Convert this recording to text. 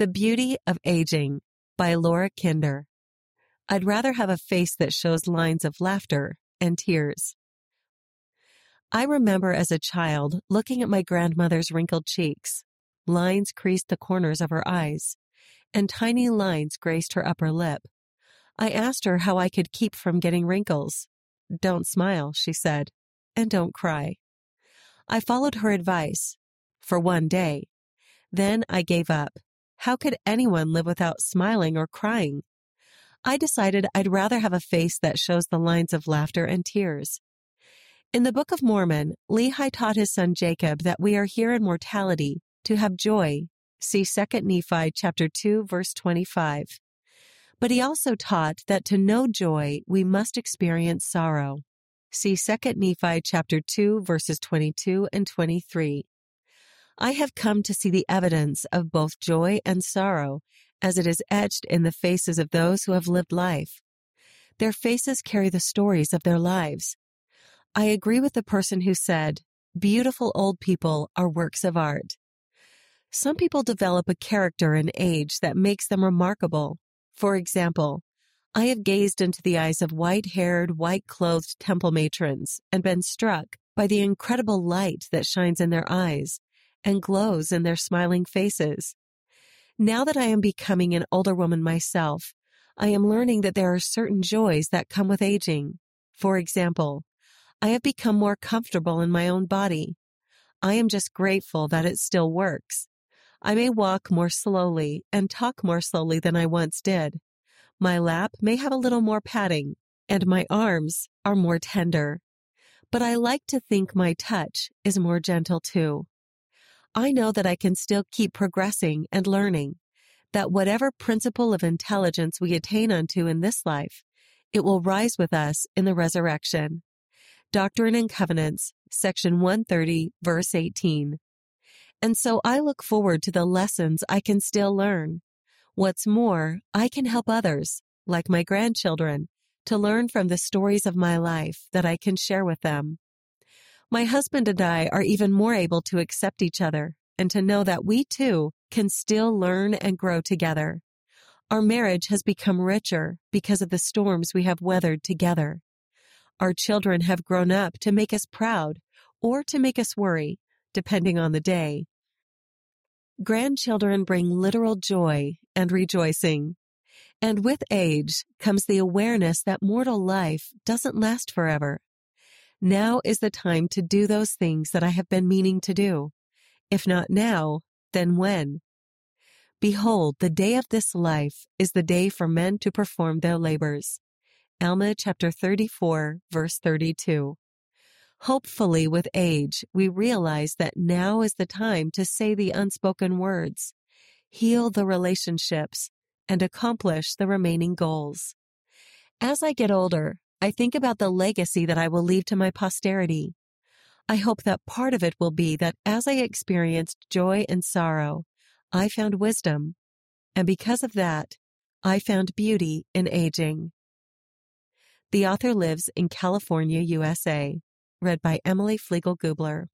The Beauty of Aging by Laura Kinder. I'd rather have a face that shows lines of laughter and tears. I remember as a child looking at my grandmother's wrinkled cheeks. Lines creased the corners of her eyes, and tiny lines graced her upper lip. I asked her how I could keep from getting wrinkles. Don't smile, she said, and don't cry. I followed her advice for one day. Then I gave up. How could anyone live without smiling or crying? I decided I'd rather have a face that shows the lines of laughter and tears. In the Book of Mormon, Lehi taught his son Jacob that we are here in mortality to have joy. See 2 Nephi chapter 2 verse 25. But he also taught that to know joy, we must experience sorrow. See 2 Nephi chapter 2 verses 22 and 23. I have come to see the evidence of both joy and sorrow as it is etched in the faces of those who have lived life. Their faces carry the stories of their lives. I agree with the person who said, beautiful old people are works of art. Some people develop a character in age that makes them remarkable. For example, I have gazed into the eyes of white haired, white clothed temple matrons and been struck by the incredible light that shines in their eyes and glows in their smiling faces. Now that I am becoming an older woman myself, I am learning that there are certain joys that come with aging. For example, I have become more comfortable in my own body. I am just grateful that it still works. I may walk more slowly and talk more slowly than I once did. My lap may have a little more padding, and my arms are more tender. But I like to think my touch is more gentle too. I know that I can still keep progressing and learning, that whatever principle of intelligence we attain unto in this life, it will rise with us in the resurrection. Doctrine and Covenants, section 130, verse 18. And so I look forward to the lessons I can still learn. What's more, I can help others, like my grandchildren, to learn from the stories of my life that I can share with them. My husband and I are even more able to accept each other and to know that we too can still learn and grow together. Our marriage has become richer because of the storms we have weathered together. Our children have grown up to make us proud or to make us worry, depending on the day. Grandchildren bring literal joy and rejoicing. And with age comes the awareness that mortal life doesn't last forever. Now is the time to do those things that I have been meaning to do. If not now, then when? Behold, the day of this life is the day for men to perform their labors. Alma chapter 34, verse 32. Hopefully, with age, we realize that now is the time to say the unspoken words, heal the relationships, and accomplish the remaining goals. As I get older, I think about the legacy that I will leave to my posterity. I hope that part of it will be that as I experienced joy and sorrow, I found wisdom. And because of that, I found beauty in aging. The author lives in California, USA. Read by Emily Flegel Gubler.